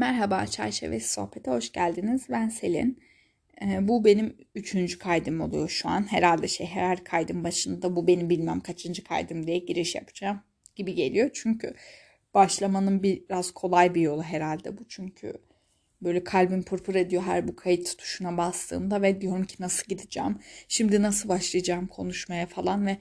Merhaba Çerçevesi Sohbet'e hoş geldiniz. Ben Selin. Ee, bu benim üçüncü kaydım oluyor şu an. Herhalde şey her kaydın başında bu benim bilmem kaçıncı kaydım diye giriş yapacağım gibi geliyor. Çünkü başlamanın biraz kolay bir yolu herhalde bu. Çünkü böyle kalbim pırpır ediyor her bu kayıt tuşuna bastığımda ve diyorum ki nasıl gideceğim? Şimdi nasıl başlayacağım konuşmaya falan ve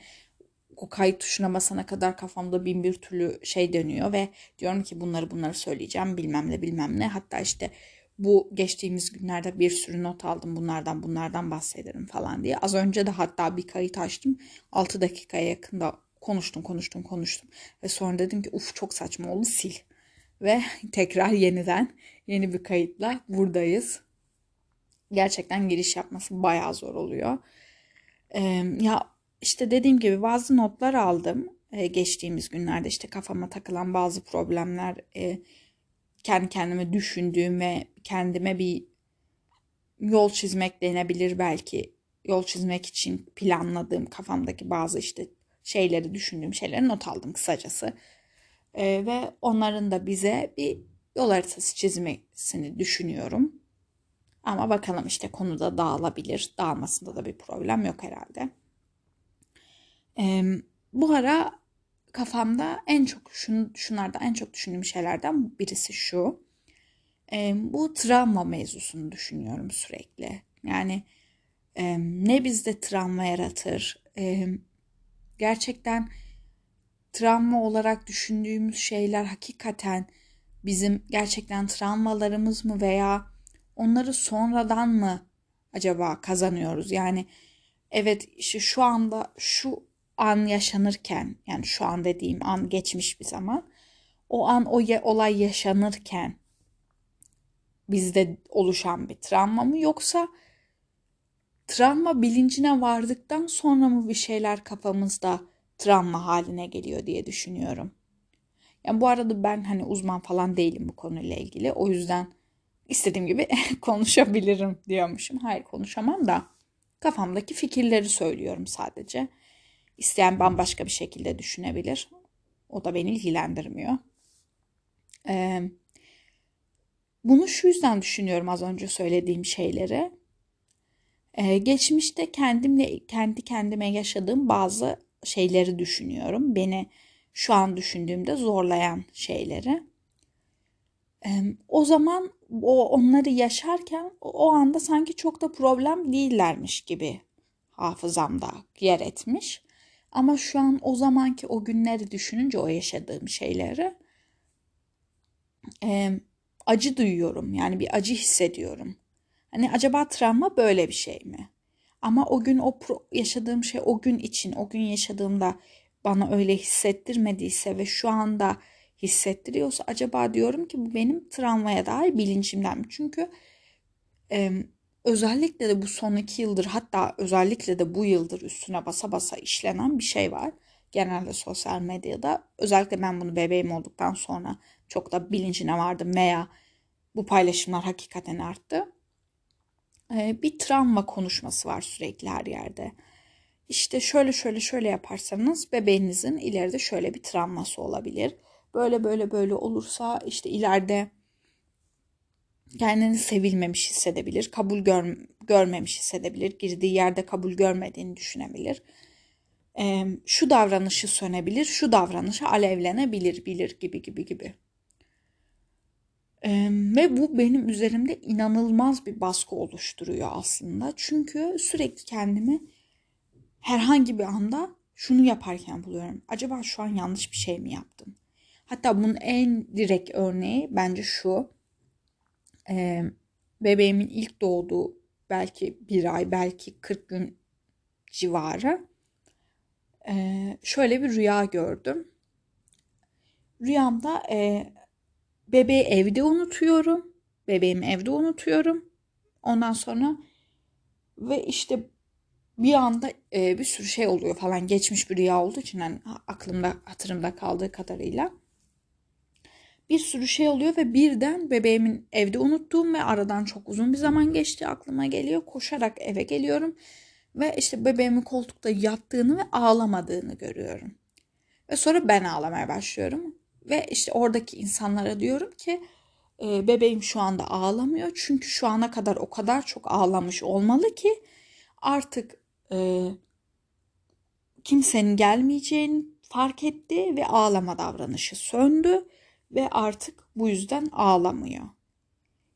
o kayıt tuşuna basana kadar kafamda bin bir türlü şey dönüyor ve diyorum ki bunları bunları söyleyeceğim bilmem ne bilmem ne. Hatta işte bu geçtiğimiz günlerde bir sürü not aldım bunlardan bunlardan bahsederim falan diye. Az önce de hatta bir kayıt açtım. 6 dakikaya yakında konuştum konuştum konuştum. Ve sonra dedim ki uf çok saçma oldu sil. Ve tekrar yeniden yeni bir kayıtla buradayız. Gerçekten giriş yapması bayağı zor oluyor. Ee, ya işte dediğim gibi bazı notlar aldım e, geçtiğimiz günlerde işte kafama takılan bazı problemler e, kendi kendime düşündüğüm ve kendime bir yol çizmek denebilir belki yol çizmek için planladığım kafamdaki bazı işte şeyleri düşündüğüm şeyleri not aldım kısacası e, ve onların da bize bir yol haritası çizmesini düşünüyorum. Ama bakalım işte konuda dağılabilir. Dağılmasında da bir problem yok herhalde. Ee, bu ara kafamda en çok şun, şunlardan en çok düşündüğüm şeylerden birisi şu. Ee, bu travma mevzusunu düşünüyorum sürekli. Yani e, ne bizde travma yaratır? E, gerçekten travma olarak düşündüğümüz şeyler hakikaten bizim gerçekten travmalarımız mı veya onları sonradan mı acaba kazanıyoruz? Yani evet işte şu anda şu an yaşanırken yani şu an dediğim an geçmiş bir zaman o an o olay yaşanırken bizde oluşan bir travma mı yoksa travma bilincine vardıktan sonra mı bir şeyler kafamızda travma haline geliyor diye düşünüyorum. Yani bu arada ben hani uzman falan değilim bu konuyla ilgili. O yüzden istediğim gibi konuşabilirim diyormuşum. Hayır konuşamam da kafamdaki fikirleri söylüyorum sadece. İsteyen bambaşka bir şekilde düşünebilir. O da beni ilgilendirmiyor. Ee, bunu şu yüzden düşünüyorum az önce söylediğim şeyleri. Ee, geçmişte kendimle kendi kendime yaşadığım bazı şeyleri düşünüyorum. Beni şu an düşündüğümde zorlayan şeyleri. Ee, o zaman o onları yaşarken o anda sanki çok da problem değillermiş gibi hafızamda yer etmiş. Ama şu an o zamanki o günleri düşününce o yaşadığım şeyleri e, acı duyuyorum. Yani bir acı hissediyorum. Hani acaba travma böyle bir şey mi? Ama o gün o pro- yaşadığım şey o gün için, o gün yaşadığımda bana öyle hissettirmediyse ve şu anda hissettiriyorsa acaba diyorum ki bu benim travmaya dair bilincimden mi? Çünkü e, özellikle de bu son iki yıldır hatta özellikle de bu yıldır üstüne basa basa işlenen bir şey var. Genelde sosyal medyada özellikle ben bunu bebeğim olduktan sonra çok da bilincine vardım veya bu paylaşımlar hakikaten arttı. Ee, bir travma konuşması var sürekli her yerde. İşte şöyle şöyle şöyle yaparsanız bebeğinizin ileride şöyle bir travması olabilir. Böyle böyle böyle olursa işte ileride kendini sevilmemiş hissedebilir, kabul gör, görmemiş hissedebilir, girdiği yerde kabul görmediğini düşünebilir. E, şu davranışı sönebilir, şu davranışı alevlenebilir, bilir gibi gibi gibi. E, ve bu benim üzerimde inanılmaz bir baskı oluşturuyor aslında. Çünkü sürekli kendimi herhangi bir anda şunu yaparken buluyorum. Acaba şu an yanlış bir şey mi yaptım? Hatta bunun en direkt örneği bence şu e, bebeğimin ilk doğduğu belki bir ay belki 40 gün civarı e, şöyle bir rüya gördüm. Rüyamda e, bebeği evde unutuyorum. Bebeğimi evde unutuyorum. Ondan sonra ve işte bir anda e, bir sürü şey oluyor falan geçmiş bir rüya olduğu için yani aklımda hatırımda kaldığı kadarıyla bir sürü şey oluyor ve birden bebeğimin evde unuttuğum ve aradan çok uzun bir zaman geçti aklıma geliyor. Koşarak eve geliyorum ve işte bebeğimin koltukta yattığını ve ağlamadığını görüyorum. Ve sonra ben ağlamaya başlıyorum. Ve işte oradaki insanlara diyorum ki e, bebeğim şu anda ağlamıyor. Çünkü şu ana kadar o kadar çok ağlamış olmalı ki artık e, kimsenin gelmeyeceğini fark etti ve ağlama davranışı söndü ve artık bu yüzden ağlamıyor.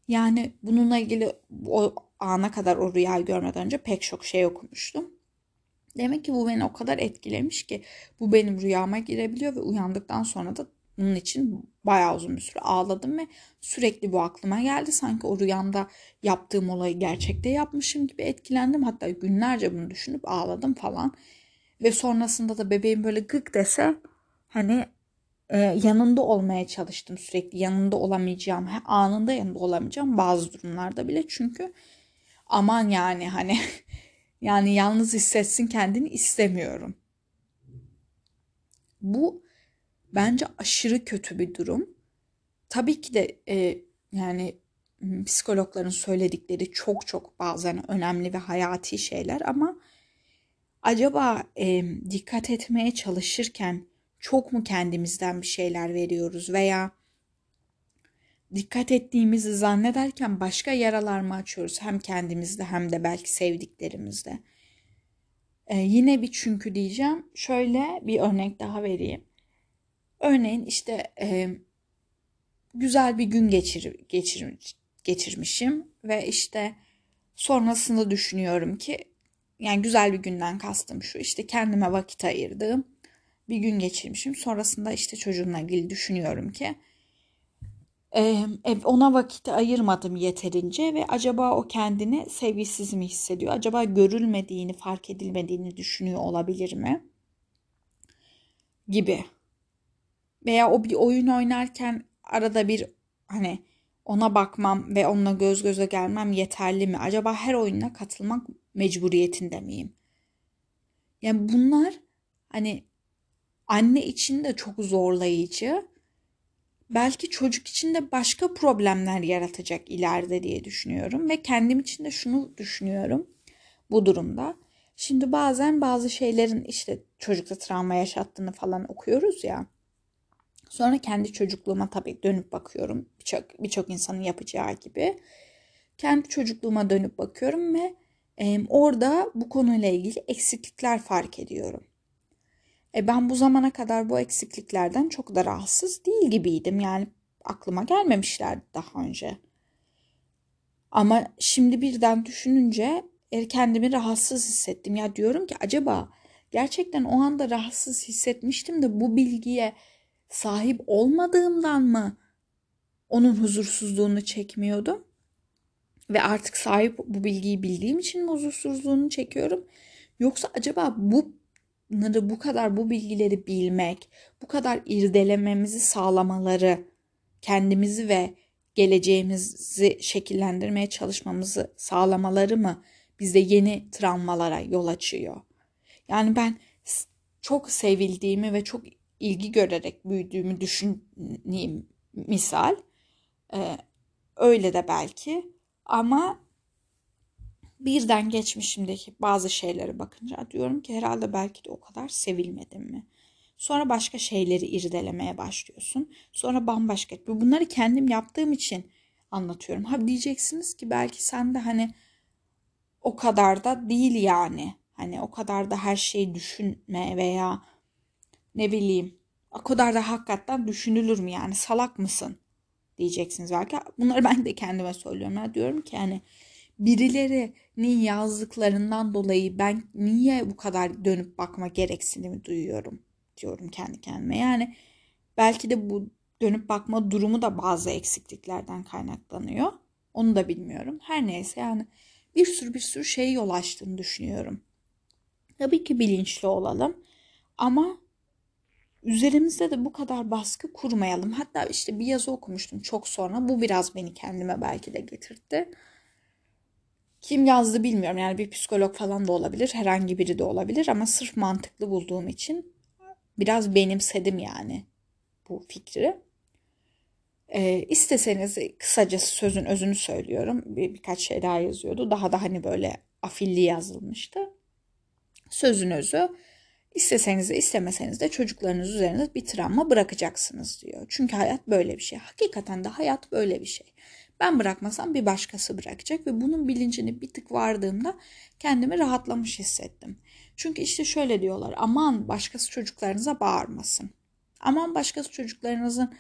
Yani bununla ilgili o ana kadar o rüyayı görmeden önce pek çok şey okumuştum. Demek ki bu beni o kadar etkilemiş ki bu benim rüyama girebiliyor ve uyandıktan sonra da bunun için bayağı uzun bir süre ağladım ve sürekli bu aklıma geldi. Sanki o rüyamda yaptığım olayı gerçekte yapmışım gibi etkilendim. Hatta günlerce bunu düşünüp ağladım falan. Ve sonrasında da bebeğim böyle gık dese hani yanında olmaya çalıştım sürekli. Yanında olamayacağım, anında yanında olamayacağım bazı durumlarda bile. Çünkü aman yani hani yani yalnız hissetsin kendini istemiyorum. Bu bence aşırı kötü bir durum. Tabii ki de e, yani psikologların söyledikleri çok çok bazen önemli ve hayati şeyler ama acaba e, dikkat etmeye çalışırken çok mu kendimizden bir şeyler veriyoruz veya dikkat ettiğimizi zannederken başka yaralar mı açıyoruz hem kendimizde hem de belki sevdiklerimizde. Ee, yine bir çünkü diyeceğim. Şöyle bir örnek daha vereyim. Örneğin işte e, güzel bir gün geçir, geçir, geçirmişim ve işte sonrasında düşünüyorum ki yani güzel bir günden kastım şu işte kendime vakit ayırdığım bir gün geçirmişim. Sonrasında işte çocuğumla ilgili düşünüyorum ki ona vakit ayırmadım yeterince ve acaba o kendini sevgisiz mi hissediyor? Acaba görülmediğini, fark edilmediğini düşünüyor olabilir mi? Gibi. Veya o bir oyun oynarken arada bir hani ona bakmam ve onunla göz göze gelmem yeterli mi? Acaba her oyuna katılmak mecburiyetinde miyim? Yani bunlar hani anne için de çok zorlayıcı belki çocuk için de başka problemler yaratacak ileride diye düşünüyorum ve kendim için de şunu düşünüyorum bu durumda. Şimdi bazen bazı şeylerin işte çocukta travma yaşattığını falan okuyoruz ya. Sonra kendi çocukluğuma tabii dönüp bakıyorum. Birçok birçok insanın yapacağı gibi. Kendi çocukluğuma dönüp bakıyorum ve e, orada bu konuyla ilgili eksiklikler fark ediyorum. E ben bu zamana kadar bu eksikliklerden çok da rahatsız değil gibiydim. Yani aklıma gelmemişlerdi daha önce. Ama şimdi birden düşününce e, kendimi rahatsız hissettim. Ya diyorum ki acaba gerçekten o anda rahatsız hissetmiştim de bu bilgiye sahip olmadığımdan mı onun huzursuzluğunu çekmiyordum? Ve artık sahip bu bilgiyi bildiğim için mi huzursuzluğunu çekiyorum? Yoksa acaba bu bunları bu kadar bu bilgileri bilmek, bu kadar irdelememizi sağlamaları, kendimizi ve geleceğimizi şekillendirmeye çalışmamızı sağlamaları mı bizde yeni travmalara yol açıyor? Yani ben çok sevildiğimi ve çok ilgi görerek büyüdüğümü düşüneyim misal. Ee, öyle de belki ama birden geçmişimdeki bazı şeylere bakınca diyorum ki herhalde belki de o kadar sevilmedim mi? Sonra başka şeyleri irdelemeye başlıyorsun. Sonra bambaşka. Bunları kendim yaptığım için anlatıyorum. Ha diyeceksiniz ki belki sen de hani o kadar da değil yani. Hani o kadar da her şeyi düşünme veya ne bileyim o kadar da hakikaten düşünülür mü yani salak mısın diyeceksiniz belki. Bunları ben de kendime söylüyorum. Ya diyorum ki hani birilerinin yazdıklarından dolayı ben niye bu kadar dönüp bakma gereksinimi duyuyorum diyorum kendi kendime. Yani belki de bu dönüp bakma durumu da bazı eksikliklerden kaynaklanıyor. Onu da bilmiyorum. Her neyse yani bir sürü bir sürü şey yol açtığını düşünüyorum. Tabii ki bilinçli olalım ama üzerimizde de bu kadar baskı kurmayalım. Hatta işte bir yazı okumuştum çok sonra. Bu biraz beni kendime belki de getirdi. Kim yazdı bilmiyorum. Yani bir psikolog falan da olabilir. Herhangi biri de olabilir. Ama sırf mantıklı bulduğum için biraz benimsedim yani bu fikri. Ee, isteseniz kısacası sözün özünü söylüyorum. Bir, birkaç şey daha yazıyordu. Daha da hani böyle afilli yazılmıştı. Sözün özü İsteseniz de istemeseniz de çocuklarınız üzerinde bir travma bırakacaksınız diyor. Çünkü hayat böyle bir şey. Hakikaten de hayat böyle bir şey. Ben bırakmasam bir başkası bırakacak ve bunun bilincini bir tık vardığımda kendimi rahatlamış hissettim. Çünkü işte şöyle diyorlar aman başkası çocuklarınıza bağırmasın. Aman başkası çocuklarınızın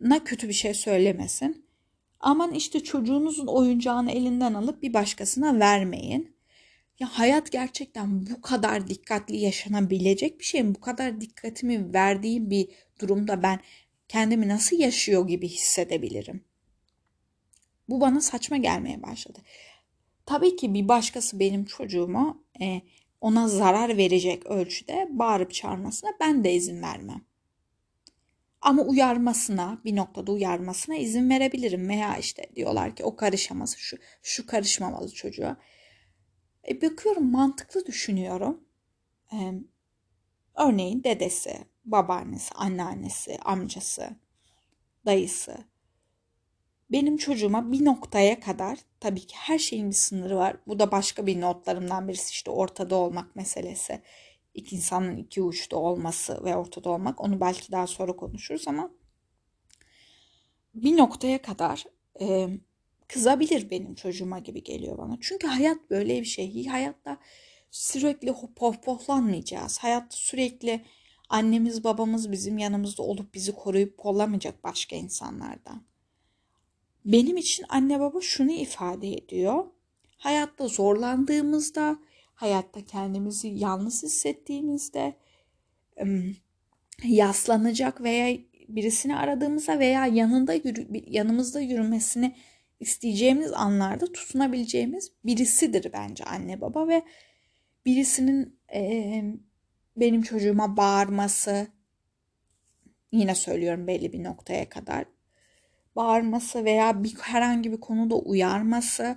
ne kötü bir şey söylemesin. Aman işte çocuğunuzun oyuncağını elinden alıp bir başkasına vermeyin. Ya hayat gerçekten bu kadar dikkatli yaşanabilecek bir şey mi? Bu kadar dikkatimi verdiğim bir durumda ben kendimi nasıl yaşıyor gibi hissedebilirim? Bu bana saçma gelmeye başladı. Tabii ki bir başkası benim çocuğuma e, ona zarar verecek ölçüde bağırıp çağırmasına ben de izin vermem. Ama uyarmasına, bir noktada uyarmasına izin verebilirim. Veya işte diyorlar ki o karışamaz, şu, şu karışmamalı çocuğa. E bakıyorum mantıklı düşünüyorum. E, örneğin dedesi, babaannesi, anneannesi, amcası, dayısı. Benim çocuğuma bir noktaya kadar tabii ki her şeyin bir sınırı var. Bu da başka bir notlarımdan birisi işte ortada olmak meselesi. İki insanın iki uçta olması ve ortada olmak onu belki daha sonra konuşuruz ama bir noktaya kadar e, kızabilir benim çocuğuma gibi geliyor bana. Çünkü hayat böyle bir şey. Hayatta sürekli pohpohlanmayacağız. Hayatta sürekli annemiz babamız bizim yanımızda olup bizi koruyup kollamayacak başka insanlardan. Benim için anne baba şunu ifade ediyor. Hayatta zorlandığımızda, hayatta kendimizi yalnız hissettiğimizde, yaslanacak veya birisini aradığımızda veya yanında yürü, yanımızda yürümesini isteyeceğimiz anlarda tutunabileceğimiz birisidir bence anne baba ve birisinin e, benim çocuğuma bağırması yine söylüyorum belli bir noktaya kadar bağırması veya bir herhangi bir konuda uyarması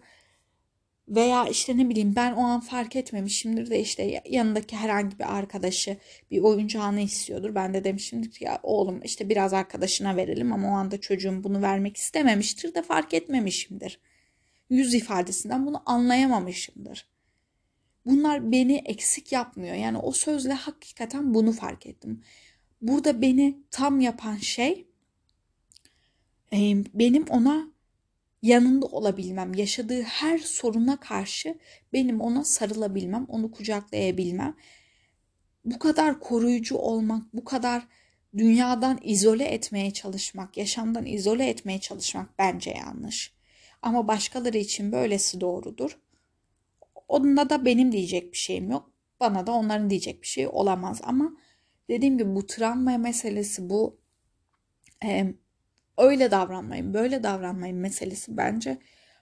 veya işte ne bileyim ben o an fark etmemişimdir de işte yanındaki herhangi bir arkadaşı bir oyuncağını istiyordur. Ben de demişimdir ki ya oğlum işte biraz arkadaşına verelim ama o anda çocuğum bunu vermek istememiştir de fark etmemişimdir. Yüz ifadesinden bunu anlayamamışımdır. Bunlar beni eksik yapmıyor. Yani o sözle hakikaten bunu fark ettim. Burada beni tam yapan şey benim ona yanında olabilmem, yaşadığı her soruna karşı benim ona sarılabilmem, onu kucaklayabilmem. Bu kadar koruyucu olmak, bu kadar dünyadan izole etmeye çalışmak, yaşamdan izole etmeye çalışmak bence yanlış. Ama başkaları için böylesi doğrudur. Onunla da benim diyecek bir şeyim yok. Bana da onların diyecek bir şey olamaz. Ama dediğim gibi bu travma meselesi, bu e, öyle davranmayın, böyle davranmayın meselesi bence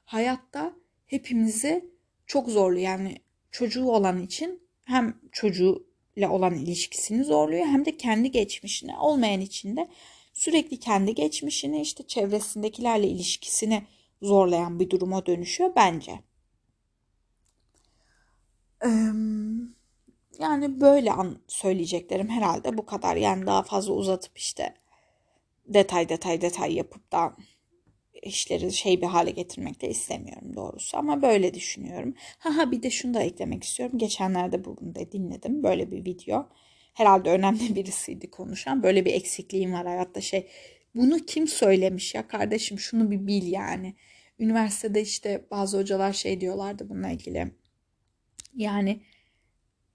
hayatta hepimizi çok zorlu. Yani çocuğu olan için hem çocuğuyla olan ilişkisini zorluyor hem de kendi geçmişini olmayan için de sürekli kendi geçmişini işte çevresindekilerle ilişkisini zorlayan bir duruma dönüşüyor bence. Yani böyle an söyleyeceklerim herhalde bu kadar. Yani daha fazla uzatıp işte detay detay detay yapıp da işleri şey bir hale getirmek de istemiyorum doğrusu ama böyle düşünüyorum. Haha bir de şunu da eklemek istiyorum. Geçenlerde bugün de dinledim böyle bir video. Herhalde önemli birisiydi konuşan. Böyle bir eksikliğim var hayatta şey. Bunu kim söylemiş ya kardeşim şunu bir bil yani. Üniversitede işte bazı hocalar şey diyorlardı bununla ilgili. Yani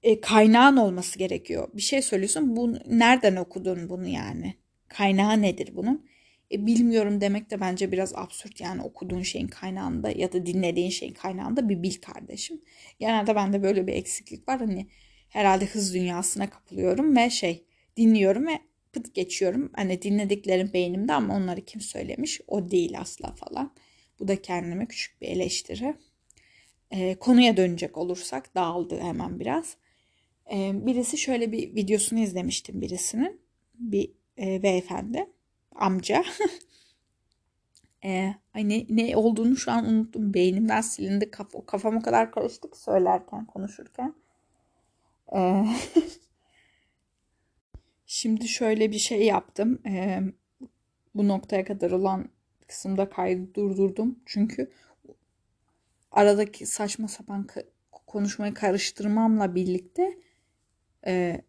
e, kaynağın olması gerekiyor. Bir şey söylüyorsun. Bu nereden okudun bunu yani? Kaynağı nedir bunun? E, bilmiyorum demek de bence biraz absürt yani okuduğun şeyin kaynağında ya da dinlediğin şeyin kaynağında bir bil kardeşim. Genelde bende böyle bir eksiklik var hani herhalde hız dünyasına kapılıyorum ve şey dinliyorum ve pıt geçiyorum. Hani dinlediklerim beynimde ama onları kim söylemiş o değil asla falan. Bu da kendime küçük bir eleştiri. E, konuya dönecek olursak dağıldı hemen biraz. E, birisi şöyle bir videosunu izlemiştim birisinin. Bir e, beyefendi, amca. e, ay ne, ne olduğunu şu an unuttum. Beynimden silindi. Kaf kafam o kadar karıştı ki söylerken, konuşurken. E, Şimdi şöyle bir şey yaptım. E, bu noktaya kadar olan kısımda kaydı durdurdum. Çünkü aradaki saçma sapan konuşmayı karıştırmamla birlikte e,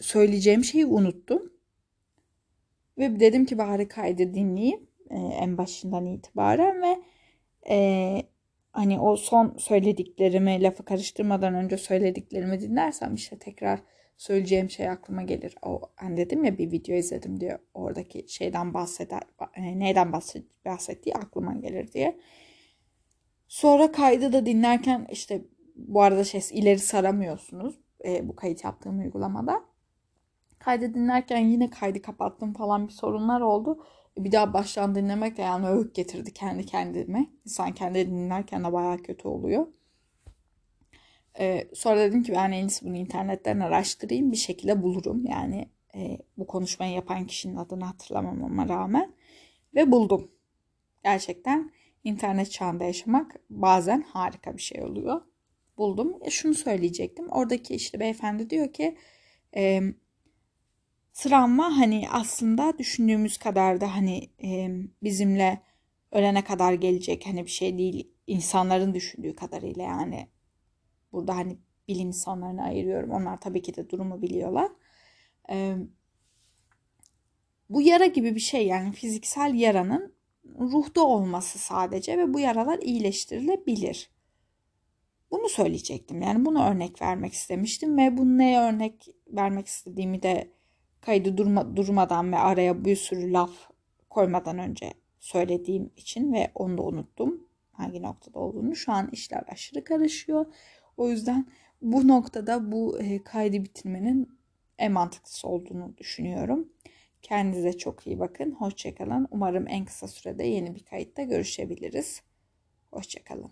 söyleyeceğim şeyi unuttum. Ve dedim ki bari kaydı dinleyeyim e, en başından itibaren ve e, hani o son söylediklerimi lafı karıştırmadan önce söylediklerimi dinlersem işte tekrar söyleyeceğim şey aklıma gelir. O hani dedim ya bir video izledim diyor. Oradaki şeyden bahseder, e, neyden bahset, bahsettiği aklıma gelir diye. Sonra kaydı da dinlerken işte bu arada şey ileri saramıyorsunuz e, bu kayıt yaptığım uygulamada. Kaydı dinlerken yine kaydı kapattım falan bir sorunlar oldu. E, bir daha baştan dinlemek de yani öğüt getirdi kendi kendime. İnsan kendi dinlerken de bayağı kötü oluyor. Ee, sonra dedim ki ben en iyisi bunu internetten araştırayım bir şekilde bulurum. Yani e, bu konuşmayı yapan kişinin adını hatırlamamama rağmen. Ve buldum. Gerçekten internet çağında yaşamak bazen harika bir şey oluyor. Buldum. E, şunu söyleyecektim. Oradaki işte beyefendi diyor ki e, travma hani aslında düşündüğümüz kadar da hani e, bizimle ölene kadar gelecek hani bir şey değil. insanların düşündüğü kadarıyla yani burada hani bilim insanlarını ayırıyorum. Onlar tabii ki de durumu biliyorlar. E, bu yara gibi bir şey yani fiziksel yaranın ruhta olması sadece ve bu yaralar iyileştirilebilir. Bunu söyleyecektim. Yani bunu örnek vermek istemiştim ve bunu neye örnek vermek istediğimi de kaydı durma, durmadan ve araya bir sürü laf koymadan önce söylediğim için ve onu da unuttum. Hangi noktada olduğunu. Şu an işler aşırı karışıyor. O yüzden bu noktada bu e, kaydı bitirmenin en mantıklısı olduğunu düşünüyorum. Kendinize çok iyi bakın. Hoşçakalın. Umarım en kısa sürede yeni bir kayıtta görüşebiliriz. Hoşçakalın.